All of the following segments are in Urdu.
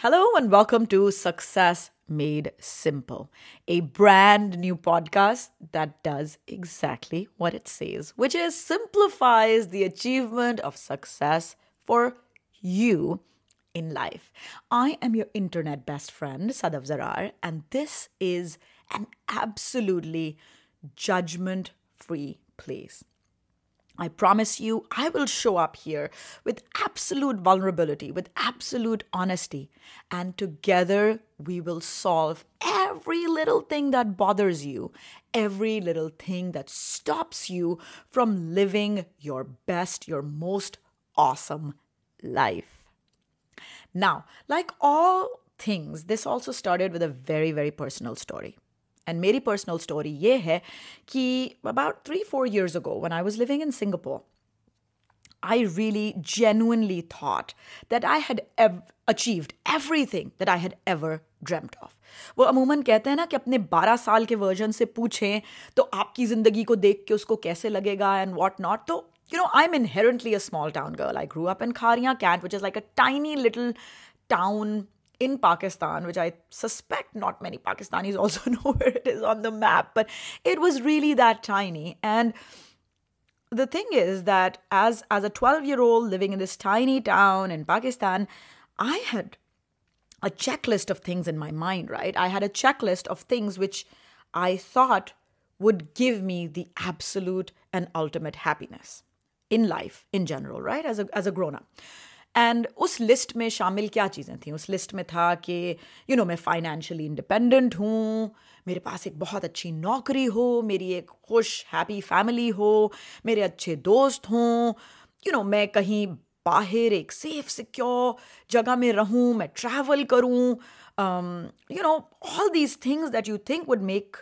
Hello and welcome to Success Made Simple, a brand new podcast that does exactly what it says, which is simplifies the achievement of success for you in life. I am your internet best friend, Sadaf Zarar, and this is an absolutely judgment-free place. I promise you, I will show up here with absolute vulnerability, with absolute honesty. And together, we will solve every little thing that bothers you, every little thing that stops you from living your best, your most awesome life. Now, like all things, this also started with a very, very personal story. And میری پرسنل اسٹوری یہ ہے کہ about three four years ago when I was living in Singapore I really genuinely thought that I had achieved everything that I had ever dreamed of وہ عموماً کہتے ہیں نا کہ اپنے بارہ سال کے ورژن سے پوچھیں تو آپ کی زندگی کو دیکھ کے اس کو کیسے لگے گا اینڈ واٹ ناٹ تو you know I am inherently a small town girl I grew up in Kharian Kent which is like a tiny little town in Pakistan, which I suspect not many Pakistanis also know where it is on the map, but it was really that tiny. And the thing is that as a 12-year-old living in this tiny town in Pakistan, I had a checklist of things in my mind, right? I had a checklist of things which I thought would give me the absolute and ultimate happiness in life in general, right? As a grown-up. And اس لسٹ میں شامل کیا چیزیں تھیں اس لسٹ میں تھا کہ یو نو میں فائنینشلی انڈیپینڈنٹ ہوں میرے پاس ایک بہت اچھی نوکری ہو میری ایک خوش ہیپی فیملی ہو میرے اچھے دوست ہوں یو نو میں کہیں باہر ایک سیف سیکیور جگہ میں رہوں میں ٹریول کروں you know all these things that you think would make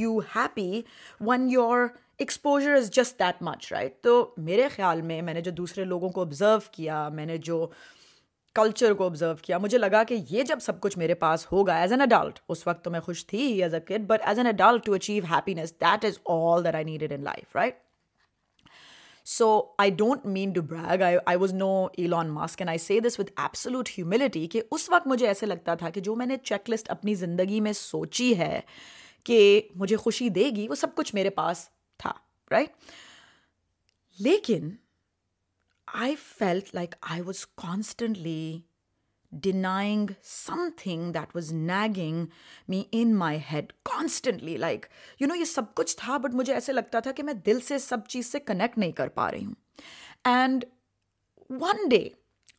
you happy when your exposure is just that much right تو میرے خیال میں میں نے جو دوسرے لوگوں کو آبزرو کیا میں نے جو کلچر کو آبزرو کیا مجھے لگا کہ یہ جب سب کچھ میرے پاس ہوگا ایز این اڈالٹ اس وقت تو میں خوش تھی as a kid but as an adult to achieve happiness that is all that I need in life right so I don't mean to brag I I was no L on and I see this with absolute humility کہ اس وقت مجھے ایسے لگتا تھا کہ جو میں نے چیک لسٹ اپنی زندگی میں سوچی ہے کہ مجھے خوشی دے گی وہ سب کچھ میرے پاس تھا رائٹ لیکن I felt like I was constantly denying something that was nagging me in my head constantly like you know یہ سب کچھ تھا بٹ مجھے ایسے لگتا تھا کہ میں دل سے سب چیز سے کنیکٹ نہیں کر پا رہی ہوں and one day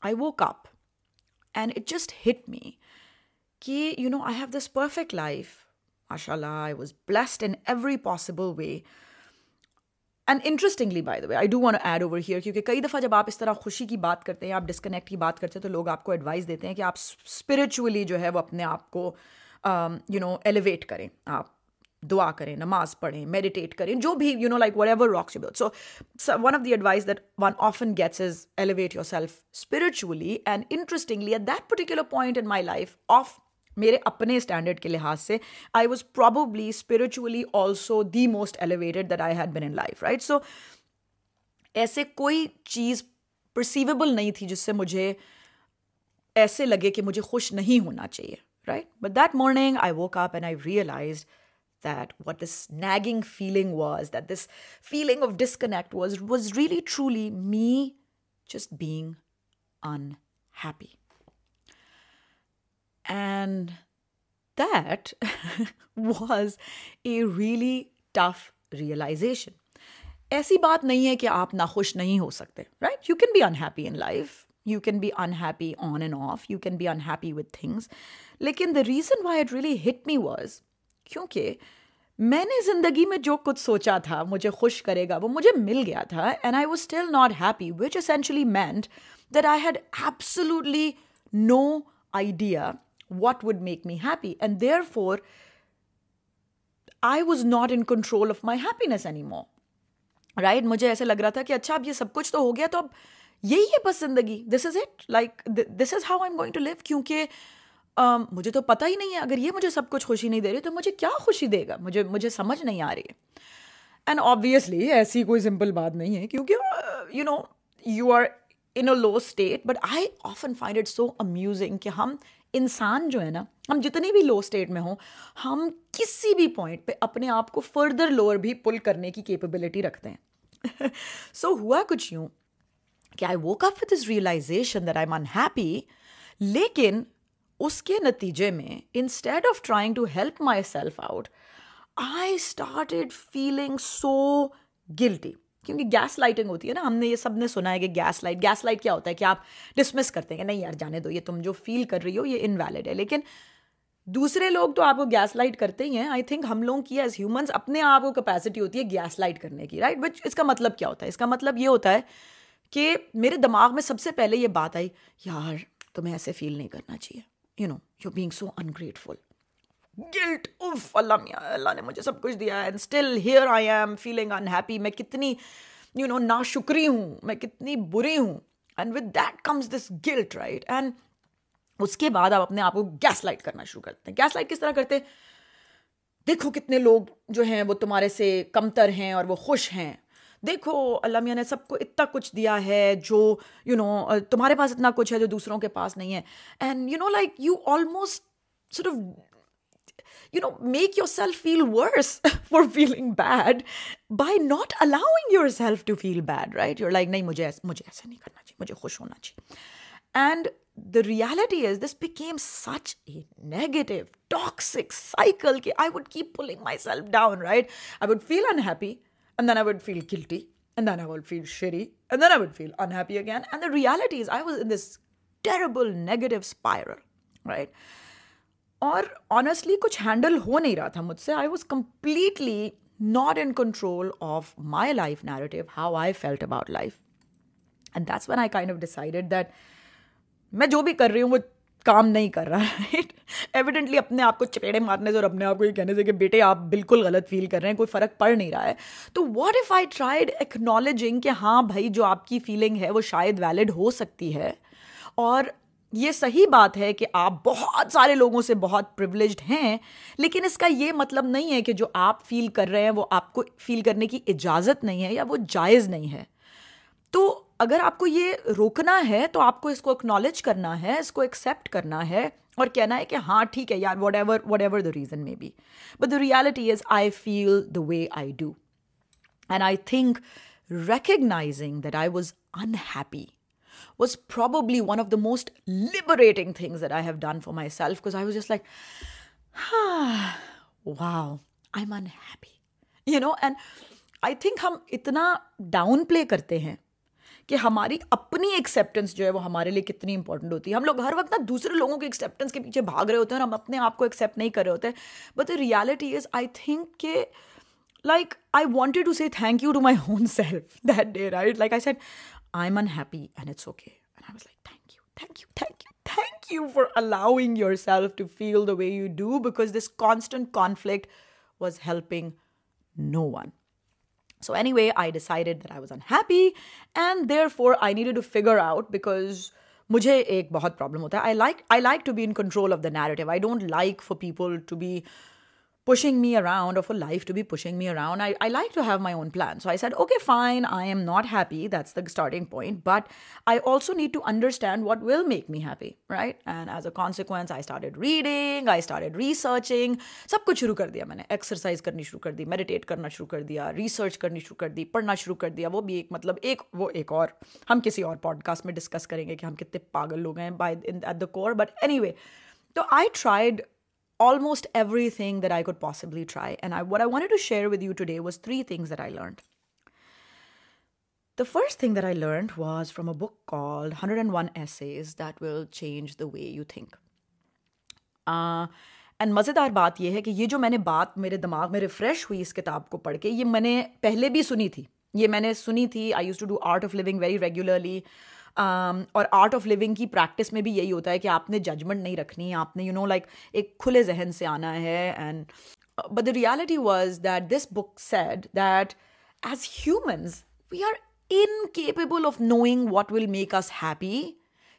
I woke up and it just hit me کہ you know I have this perfect life ماشاء اللہ I was blessed in every possible way and interestingly by the way I do want add over here کیونکہ کئی دفعہ جب آپ اس طرح خوشی کی بات کرتے ہیں آپ ڈسکنیکٹ کی بات کرتے ہیں تو لوگ آپ کو ایڈوائز دیتے ہیں کہ آپ اسپرچولی جو ہے وہ اپنے آپ کو یو نو ایلیویٹ کریں آپ دعا کریں نماز پڑھیں میڈیٹیٹ کریں جو بھی you know like whatever works so one of the advice that one often gets is elevate yourself spiritually and interestingly at that particular point in my life of میرے اپنے اسٹینڈرڈ کے لحاظ سے I was probably spiritually also the most elevated that I had been in life right so ایسے کوئی چیز پرسیویبل نہیں تھی جس سے مجھے ایسے لگے کہ مجھے خوش نہیں ہونا چاہیے right but that morning I woke up and I realise that what this nagging feeling was that this feeling of disconnect was was really truly me just being unhappy And that was a really tough realization. ایسی بات نہیں ہے کہ آپ ناخوش نہیں ہو سکتے right you can be unhappy in life you can be unhappy on and off you can be unhappy with things لیکن the reason why it really hit me was کیونکہ میں نے زندگی میں جو کچھ سوچا تھا مجھے خوش کرے گا وہ مجھے مل گیا تھا and I was still not happy which essentially meant that I had absolutely no idea what would make me happy. And therefore, I I was not in control of my anymore. Right? More right مجھے ایسے لگ رہا تھا کہ اچھا اب یہ سب کچھ تو ہو گیا تو اب یہی ہے بس زندگی this is it like this is how I am going to live کیونکہ مجھے تو پتہ ہی نہیں ہے اگر یہ مجھے سب کچھ خوشی نہیں دے رہی تو مجھے کیا خوشی دے گا مجھے سمجھ نہیں آ رہی ہے اینڈ آبویسلی ایسی کوئی سمپل بات نہیں ہے کیونکہ you know you are in a love state but I often find it so amusing کہ ہم انسان جو ہے نا ہم جتنے بھی لو اسٹیٹ میں ہوں ہم کسی بھی پوائنٹ پہ اپنے آپ کو فردر لوور بھی پل کرنے کی کیپبلٹی رکھتے ہیں سو ہوا کچھ یوں کہ I woke up with this realization that I am unhappy happy لیکن اس کے نتیجے میں instead of trying to help myself out I started feeling so guilty کیونکہ گیس لائٹنگ ہوتی ہے نا ہم نے یہ سب نے سنا ہے کہ گیس لائٹ گیس لائٹ کیا ہوتا ہے کہ آپ ڈسمس کرتے ہیں کہ نہیں یار جانے دو یہ تم جو فیل کر رہی ہو یہ انویلڈ ہے لیکن دوسرے لوگ تو آپ کو گیس لائٹ کرتے ہی ہیں آئی تھنک ہم لوگوں کی ایز ہیومنس اپنے آپ کو کیپیسٹی ہوتی ہے گیس لائٹ کرنے کی رائٹ بٹ اس کا مطلب کیا ہوتا ہے اس کا مطلب یہ ہوتا ہے کہ میرے دماغ میں سب سے پہلے یہ بات آئی یار تمہیں ایسے فیل نہیں کرنا چاہیے you know you being so ungrateful guilt اف اللہ میاں اللہ نے مجھے سب کچھ دیا ہے and still here I am feeling unhappy میں کتنی یو نو نا شکری ہوں میں کتنی بری ہوں and with that comes this guilt right and اس کے بعد آپ اپنے آپ کو گیس لائٹ کرنا شروع کرتے ہیں گیس لائٹ کس طرح کرتے دیکھو کتنے لوگ جو ہیں وہ تمہارے سے کمتر ہیں اور وہ خوش ہیں دیکھو اللہ میاں نے سب کو اتنا کچھ دیا ہے جو یو نو تمہارے پاس اتنا کچھ ہے جو دوسروں کے پاس نہیں ہے and you know like you almost صرف you know make yourself feel worse for feeling bad by not allowing yourself to feel bad right your like نہیں ایسا نہیں کرنا چاہیے خوش ہونا چاہیے and the reality is this became such a negative toxic cycle کہ I would keep pulling myself down right I would feel unhappy and then I would feel کلٹی would feel unhappy again and the reality is I was in this terrible negative spiral right اور آنیسٹلی کچھ ہینڈل ہو نہیں رہا تھا مجھ سے I was completely not in control of my life narrative how I felt about life and that's one I kind of decided that میں جو بھی کر رہی ہوں وہ کام نہیں کر رہا رائٹ ایویڈنٹلی اپنے آپ کو چپیڑے مارنے سے اور اپنے آپ کو یہ کہنے سے کہ بیٹے آپ بالکل غلط فیل کر رہے ہیں کوئی فرق پڑ نہیں رہا ہے تو what if I tried acknowledging کہ ہاں بھائی جو آپ کی فیلنگ ہے وہ شاید ویلڈ ہو سکتی ہے اور یہ صحیح بات ہے کہ آپ بہت سارے لوگوں سے بہت پرولیجڈ ہیں لیکن اس کا یہ مطلب نہیں ہے کہ جو آپ فیل کر رہے ہیں وہ آپ کو فیل کرنے کی اجازت نہیں ہے یا وہ جائز نہیں ہے تو اگر آپ کو یہ روکنا ہے تو آپ کو اس کو اکنالج کرنا ہے اس کو ایکسیپٹ کرنا ہے اور کہنا ہے کہ ہاں ٹھیک ہے یار what ever what ever the reason may be but the reality is I feel the way I do and I think recognising that I was unhappy was probably one of the most liberating things that I I I have done for myself was just like wow um you know and I think ہم اتنا ڈاؤن پلے کرتے ہیں کہ ہماری اپنی ایکسیپٹنس جو ہے وہ ہمارے لیے کتنی امپورٹنٹ ہوتی ہے ہم لوگ ہر وقت نا دوسرے لوگوں کے ایکسیپٹنس کے پیچھے بھاگ رہے ہوتے ہیں اور ہم اپنے آپ کو ایکسیپٹ نہیں کر رہے ہوتے but reality is I think کہ like I wanted to C thank you to my own self that day right like I set I am happy and it's okay thank thank thank thank you you you you for allowing yourself to feel the way you do because this constant conflict was helping no one so anyway I decided that I was happy and there four I need to figure out because مجھے ایک بہت پرابلم ہوتا ہے I like I like to be in control of the narrative I don't like for people to be pushing me around of a life to be pushing me around I I like to have my own plan so I said okay fine I am not happy that's the starting point but I also need to understand what will make me happy right and as a consequence I started reading I started researching سب کچھ شروع کر دیا میں نے ایکسرسائز کرنی شروع کر دی میڈیٹیٹ کرنا شروع کر دیا ریسرچ کرنی شروع کر دی پڑھنا شروع کر دیا وہ بھی ایک مطلب ایک وہ ایک اور ہم کسی اور پوڈ کاسٹ میں ڈسکس کریں گے کہ ہم کتنے پاگل لوگ ہیں by in at the core but anyway تو I tried almost everything that I could possibly try. And I, what I wanted to share with you today was three things that I learned. The first thing that I learned was from a book called 101 Essays That Will Change the Way You Think. Uh, and مزیدار بات یہ ہے کہ یہ جو میں نے بات میرے دماغ میں ریفریش ہوئی اس کتاب کو پڑھ کے یہ میں نے پہلے بھی سنی تھی یہ میں نے سنی تھی I use to do art of living very regularly Um, اور آرٹ آف لیونگ کی پریکٹس میں بھی یہی ہوتا ہے کہ آپ نے ججمنٹ نہیں رکھنی آپ نے یو نو لائک ایک کھلے ذہن سے آنا ہے and but the reality was that this book said that as humans we are incapable of knowing what will make us happy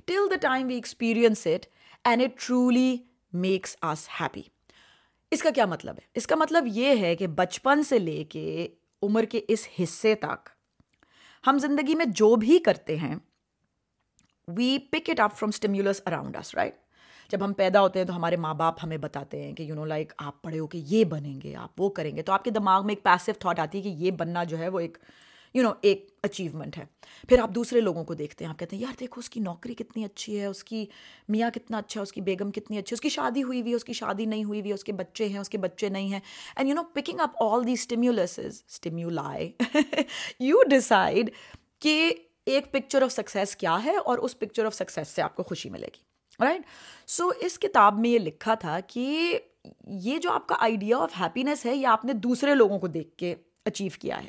till the time we experience it and it truly makes us happy اس کا کیا مطلب ہے اس کا مطلب یہ ہے کہ بچپن سے لے کے عمر کے اس حصے تک ہم زندگی میں جو بھی کرتے ہیں we pick it up from stimulus around us right جب ہم پیدا ہوتے ہیں تو ہمارے ماں باپ ہمیں بتاتے ہیں کہ یو نو لائک آپ پڑھے ہو کہ یہ بنیں گے آپ وہ کریں گے تو آپ کے دماغ میں ایک پیسو تھاٹ آتی ہے کہ یہ بننا جو ہے وہ ایک یو نو ایک اچیومنٹ ہے پھر آپ دوسرے لوگوں کو دیکھتے ہیں آپ کہتے ہیں یار دیکھو اس کی نوکری کتنی اچھی ہے اس کی میاں کتنا اچھا ہے اس کی بیگم کتنی اچھی ہے اس کی شادی ہوئی ہوئی ہے اس کی شادی نہیں ہوئی ہوئی ہے اس کے بچے ہیں اس کے بچے نہیں ہیں and you know picking up all the stimuluses stimuli you decide کہ ایک پکچر آف سکسیس کیا ہے اور اس پکچر آف سکسیز سے آپ کو خوشی ملے گی رائٹ سو اس کتاب میں یہ لکھا تھا کہ یہ جو آپ کا آئیڈیا آف ہیپینیس ہے یہ آپ نے دوسرے لوگوں کو دیکھ کے اچیو کیا ہے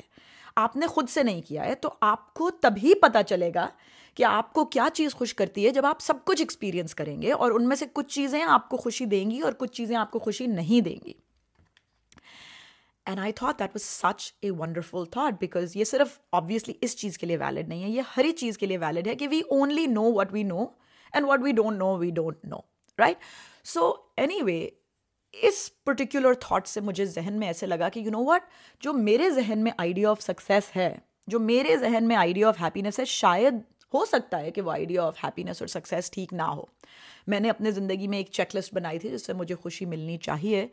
آپ نے خود سے نہیں کیا ہے تو آپ کو تبھی پتہ چلے گا کہ آپ کو کیا چیز خوش کرتی ہے جب آپ سب کچھ ایکسپیرینس کریں گے اور ان میں سے کچھ چیزیں آپ کو خوشی دیں گی اور کچھ چیزیں آپ کو خوشی نہیں دیں گی and I thought that was such a wonderful thought because یہ صرف آبویسلی اس چیز کے لیے ویلڈ نہیں ہے یہ ہر ایک چیز کے لیے ویلڈ ہے کہ we only know what we know and what we don't know we don't know right so anyway اس پرٹیکولر تھاٹ سے مجھے ذہن میں ایسے لگا کہ یو نو وٹ جو میرے ذہن میں آئیڈیا آف سکسیس ہے جو میرے ذہن میں آئیڈیا آف ہیپینیس ہے شاید ہو سکتا ہے کہ وہ آئیڈیا آف ہیپینیس اور سکسیس ٹھیک نہ ہو میں نے اپنے زندگی میں ایک چیک لسٹ بنائی تھی جس سے مجھے خوشی ملنی چاہیے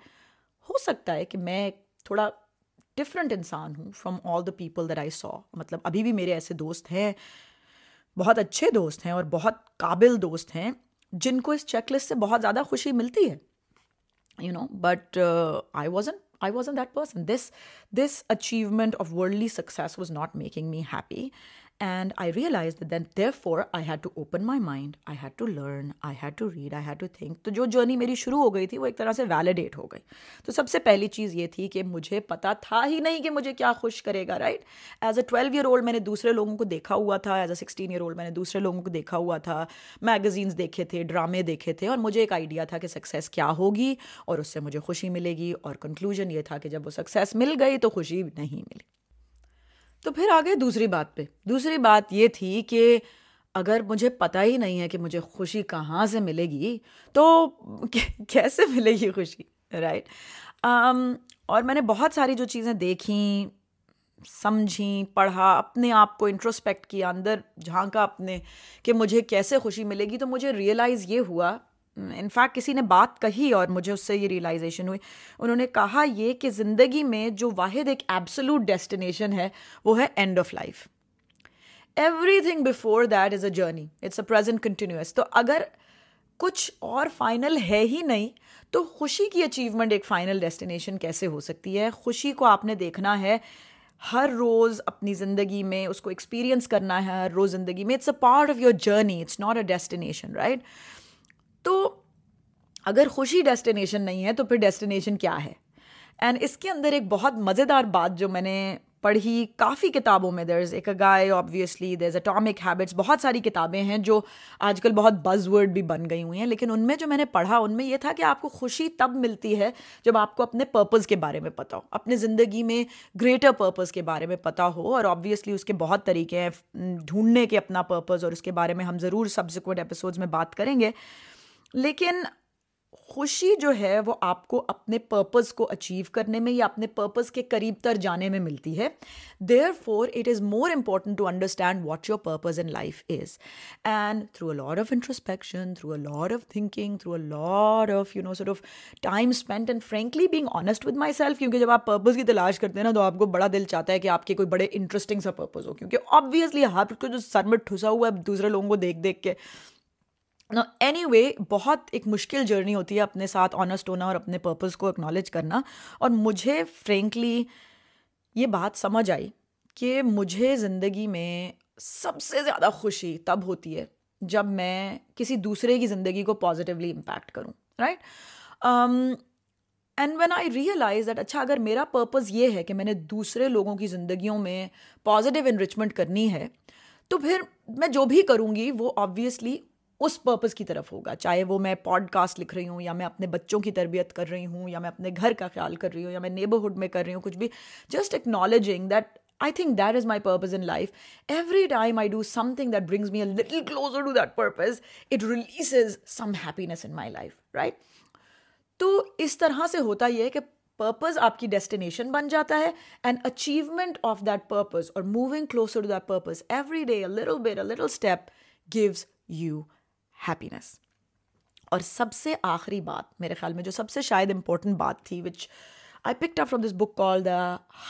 ہو سکتا ہے کہ میں تھوڑا ڈفرینٹ انسان ہوں from all the people there I so مطلب ابھی بھی میرے ایسے دوست ہیں بہت اچھے دوست ہیں اور بہت قابل دوست ہیں جن کو اس چیک لسٹ سے بہت زیادہ خوشی ملتی ہے you know but I wasn't I was in that person this this achievement of worldly success was not making me happy and I realise then therefore I had to open my mind I had to learn I had to read I had to think تو جو جرنی میری شروع ہو گئی تھی وہ ایک طرح سے ویلیڈیٹ ہو گئی تو سب سے پہلی چیز یہ تھی کہ مجھے پتا تھا ہی نہیں کہ مجھے کیا خوش کرے گا right as a twelve year old میں نے دوسرے لوگوں کو دیکھا ہوا تھا as a sixteen year old میں نے دوسرے لوگوں کو دیکھا ہوا تھا میگزینس دیکھے تھے ڈرامے دیکھے تھے اور مجھے ایک آئیڈیا تھا کہ سکسیز کیا ہوگی اور اس سے مجھے خوشی ملے گی اور کنکلوژن یہ تھا کہ جب وہ سکسیز مل گئی تو خوشی نہیں ملی تو پھر آ گئے دوسری بات پہ دوسری بات یہ تھی کہ اگر مجھے پتہ ہی نہیں ہے کہ مجھے خوشی کہاں سے ملے گی تو کیسے ملے گی خوشی رائٹ اور میں نے بہت ساری جو چیزیں دیکھیں سمجھیں پڑھا اپنے آپ کو انٹروسپیکٹ کیا اندر جھانکا اپنے کہ مجھے کیسے خوشی ملے گی تو مجھے ریئلائز یہ ہوا انفیکٹ کسی نے بات کہی اور مجھے اس سے یہ ریئلائزیشن ہوئی انہوں نے کہا یہ کہ زندگی میں جو واحد ایک ایبسلوٹ ڈیسٹینیشن ہے وہ ہے end of life everything before that is a journey it's a present continuous تو اگر کچھ اور فائنل ہے ہی نہیں تو خوشی کی اچیومنٹ ایک فائنل ڈیسٹینیشن کیسے ہو سکتی ہے خوشی کو آپ نے دیکھنا ہے ہر روز اپنی زندگی میں اس کو ایکسپیرینس کرنا ہے ہر روز زندگی میں it's a part of your journey it's not a destination right تو اگر خوشی ڈیسٹینیشن نہیں ہے تو پھر ڈیسٹینیشن کیا ہے اینڈ اس کے اندر ایک بہت مزے دار بات جو میں نے پڑھی کافی کتابوں میں درز ایک گائے obviously obviously is Atomic Habits بہت ساری کتابیں ہیں جو آج کل بہت بز ورڈ بھی بن گئی ہوئی ہیں لیکن ان میں جو میں نے پڑھا ان میں یہ تھا کہ آپ کو خوشی تب ملتی ہے جب آپ کو اپنے پرپز کے بارے میں پتہ ہو اپنے زندگی میں گریٹر پرپز کے بارے میں پتہ ہو اور آبویسلی اس کے بہت طریقے ہیں ڈھونڈنے کے اپنا پرپز اور اس کے بارے میں ہم ضرور سبسیکوینٹ ایپیسوڈز میں بات کریں گے لیکن خوشی جو ہے وہ آپ کو اپنے پرپز کو اچیو کرنے میں یا اپنے پرپز کے قریب تر جانے میں ملتی ہے therefore it is more important to understand what your purpose in life is and through a lot of introspection through a lot of thinking through a lot of you know sir of time spend and frankly being honest with my self کیونکہ جب آپ پرپز کی تلاش کرتے ہیں نا تو آپ کو بڑا دل چاہتا ہے کہ آپ کے کوئی بڑے انٹرسٹنگ سا پرپز ہو کیونکہ آبویسلی ہاتھ کو جو سر میں ٹھسا ہوا ہے دوسرے لوگوں کو دیکھ دیکھ کے اینی وے بہت ایک مشکل جرنی ہوتی ہے اپنے ساتھ آنیسٹ ہونا اور اپنے پرپز کو اکنالج کرنا اور مجھے فرینکلی یہ بات سمجھ آئی کہ مجھے زندگی میں سب سے زیادہ خوشی تب ہوتی ہے جب میں کسی دوسرے کی زندگی کو پازیٹیولی امپیکٹ کروں right and when I realise that اچھا اگر میرا پرپز یہ ہے کہ میں نے دوسرے لوگوں کی زندگیوں میں پازیٹیو انریچمنٹ کرنی ہے تو پھر میں جو بھی کروں گی وہ آبویسلی اس پرپز کی طرف ہوگا چاہے وہ میں پوڈ کاسٹ لکھ رہی ہوں یا میں اپنے بچوں کی تربیت کر رہی ہوں یا میں اپنے گھر کا خیال کر رہی ہوں یا میں نیبرہڈ میں کر رہی ہوں کچھ بھی just acknowledging that I think that is my purpose in life every time I do something that brings me a little closer to that purpose it releases some happiness in my life right تو اس طرح سے ہوتا یہ ہے کہ پرپز آپ کی ڈیسٹینیشن بن جاتا ہے and achievement of that purpose اور moving to that purpose every day little little step gives you happiness اور سب سے آخری بات میرے خیال میں جو سب سے شاید امپورٹنٹ بات تھی which I picked up from this book call the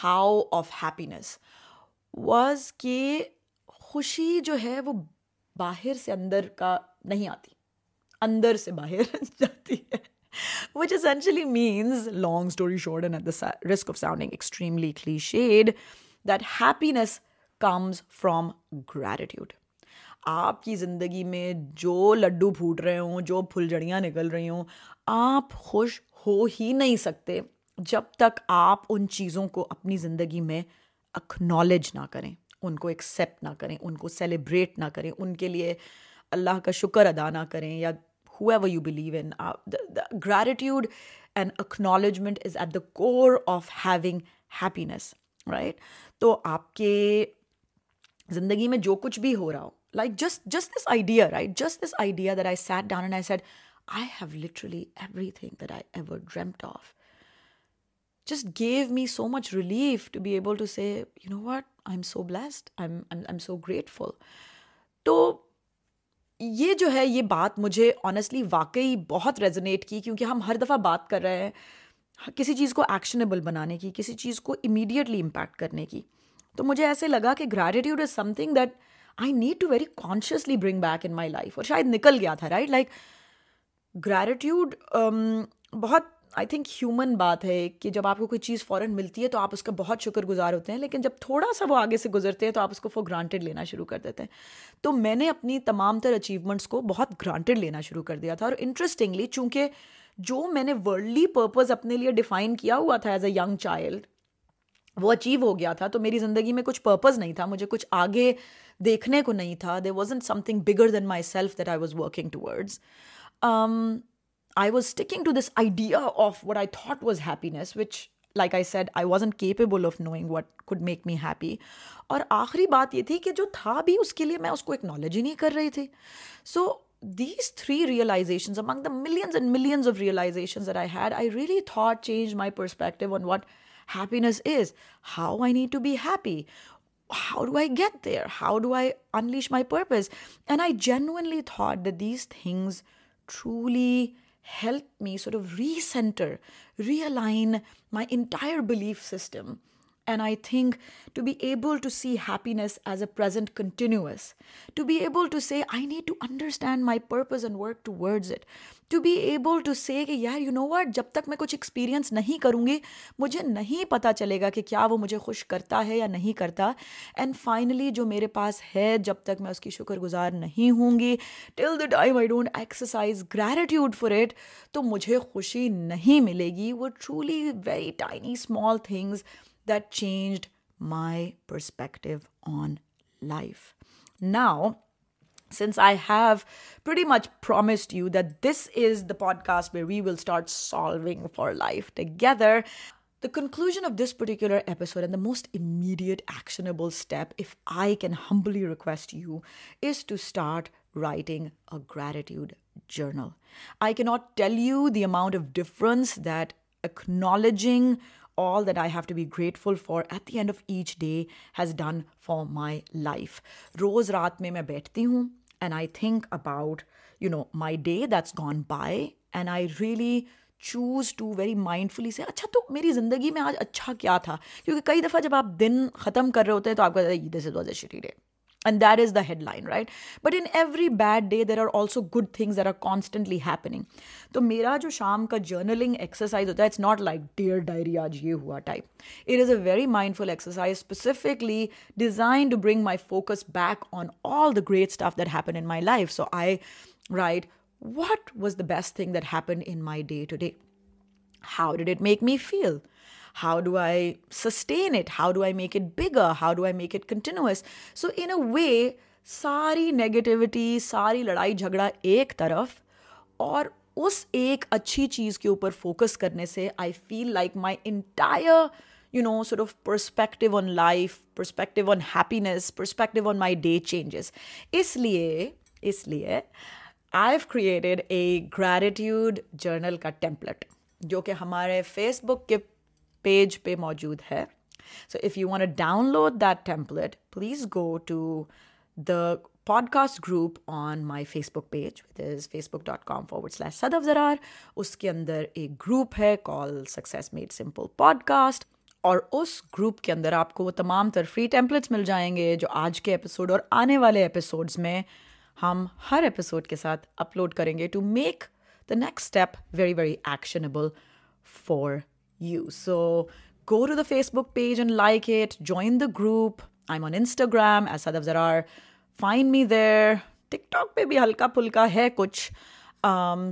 how of happiness was کہ خوشی جو ہے وہ باہر سے اندر کا نہیں آتی اندر سے باہر جاتی ہے which essentially means long story and at the risk of sounding extremely cliched that happiness comes from gratitude آپ کی زندگی میں جو لڈو پھوٹ رہے ہوں جو پھل جڑیاں نکل رہی ہوں آپ خوش ہو ہی نہیں سکتے جب تک آپ ان چیزوں کو اپنی زندگی میں اکنالج نہ کریں ان کو ایکسیپٹ نہ کریں ان کو سیلیبریٹ نہ کریں ان کے لیے اللہ کا شکر ادا نہ کریں یا however you believe in gratitude and acknowledgement is at the core of having happiness right تو آپ کے زندگی میں جو کچھ بھی ہو رہا ہو like just just this idea right just this idea that I sat down and I set I have literally everything that I ever dreamt of just gave me so much relief to be able to say you know what I am so blessed I am so grateful تو یہ جو ہے یہ بات مجھے آنیسٹلی واقعی بہت ریزنیٹ کی کیونکہ ہم ہر دفعہ بات کر رہے ہیں کسی چیز کو ایکشنیبل بنانے کی کسی چیز کو امیڈیٹلی امپیکٹ کرنے کی تو مجھے ایسے لگا کہ greedy is something that I need to very consciously bring back in my life اور شاید نکل گیا تھا رائٹ لائک گریٹیوڈ بہت آئی تھنک ہیومن بات ہے کہ جب آپ کو کوئی چیز فوراً ملتی ہے تو آپ اس کا بہت شکر گزار ہوتے ہیں لیکن جب تھوڑا سا وہ آگے سے گزرتے ہیں تو آپ اس کو فور گرانٹیڈ لینا شروع کر دیتے ہیں تو میں نے اپنی تمام تر اچیومنٹس کو بہت گرانٹیڈ لینا شروع کر دیا تھا اور انٹرسٹنگلی چونکہ جو میں نے ورلڈلی پرپز اپنے لیے ڈیفائن کیا ہوا تھا ایز اے ینگ چائلڈ وہ اچیو ہو گیا تھا تو میری زندگی میں کچھ پرپز نہیں تھا مجھے کچھ آگے دیکھنے کو نہیں تھا دے was an something bigger than myself that I was working towards I was sticking to this idea of what I thought was happiness which like I said I was capable of knowing what could make me happy اور آخری بات یہ تھی کہ جو تھا بھی اس کے لیے میں اس کو اکنالج ہی نہیں کر رہی تھی so these three realisations among the millions millions and of millions I had I really thought change my perspective on what happiness is how I need to be happy how do I get there? How do I unleash my purpose? And I genuinely thought that these things truly helped me sort of recenter, realign my entire belief system and I think to be able to see happiness as a continuous to be able to say I need to understand my purpose and work towards it to be able to say کہ یار یو نو واٹ جب تک میں کچھ ایکسپیرینس نہیں کروں گی مجھے نہیں پتہ چلے گا کہ کیا وہ مجھے خوش کرتا ہے یا نہیں کرتا اینڈ فائنلی جو میرے پاس ہے جب تک میں اس کی شکر گزار نہیں ہوں گی till the time I don't exercise gratitude for it تو مجھے خوشی نہیں ملے گی وہ truly very tiny small things that changed my perspective on life. Now, since I have pretty much promised you that this is the podcast where we will start solving for life together, the conclusion of this particular episode and the most immediate actionable step, if I can humbly request you, is to start writing a gratitude journal. I cannot tell you the amount of difference that acknowledging all that I have to be grateful for at the end of each day has done for my life روز رات میں میں بیٹھتی ہوں and I think about you know my day that's gone by and I really choose to very mindfully say اچھا تو میری زندگی میں آج اچھا کیا تھا کیونکہ کئی دفعہ جب آپ دن ختم کر رہے ہوتے ہیں تو آپ this is was a Shri day and that is the headline right but every bad day there are also good things that are happening تو میرا جو شام کا جرنلنگ ایکسرسائز ہوتا ہے it's not like dear diary آج یہ ہوا type it is a very mindful exercise specifically designed to bring my focus back on all the great stuff that happen in my life so I write what was the best thing that happen in my day today how it make me feel How do I sustain it? How do I make it bigger? How do I make it continuous? So, in a way, ساری نگیٹیوٹی ساری لڑائی جھگڑا ایک طرف اور اس ایک اچھی چیز کے اوپر فوکس کرنے سے I feel like my entire you know sir of perspective on life perspective on happiness perspective on my day changes اس لیے اس لیے I have created a gratitude journal کا ٹیمپلٹ جو کہ ہمارے فیس بک کے پیج پہ موجود ہے so if you want download that template please go to the podcast group on my Facebook page is Facebook dot com forward slash اس کے اندر ایک گروپ ہے call success made simple podcast اور اس گروپ کے اندر آپ کو وہ تمام تر فری ٹیمپلیٹس مل جائیں گے جو آج کے ایپیسوڈ اور آنے والے ایپیسوڈس میں ہم ہر ایپیسوڈ کے ساتھ اپلوڈ کریں گے to make the next step very very actionable for you so go to the Facebook page and like it join the group I am on Instagram ایسا there are find me there TikTok پے بی ہلکا پھلکا ہے کچھ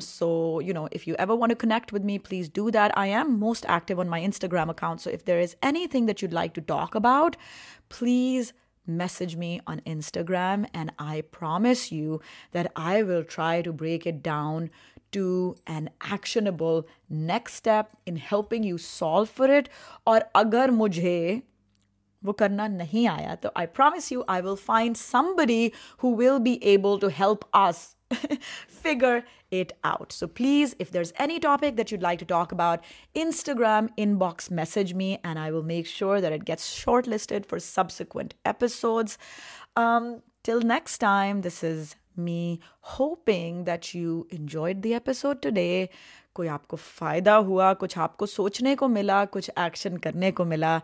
so you know if you ever want to connect with me please do that I am most active in my Instagram account so if there is an N anything that you'd like to talk about please message me on Instagram and I promise you that I will try to break it down to an actionable next step in helping you solve for it اور اگر مجھے وہ کرنا نہیں آیا تو I promise you I will find somebody who will be able to help us figure it out so please if there's any topic that you'd like to talk about Instagram inbox message me and I will make sure that it gets shortlisted for subsequent episode till next time this is me hoping that you enjoyed the episode today کوئی آپ کو فائدہ ہوا کچھ آپ کو سوچنے کو ملا کچھ ایکشن کرنے کو ملا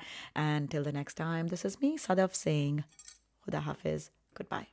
and till the next time this is me Sadaf Singh خدا حافظ گڈ بائے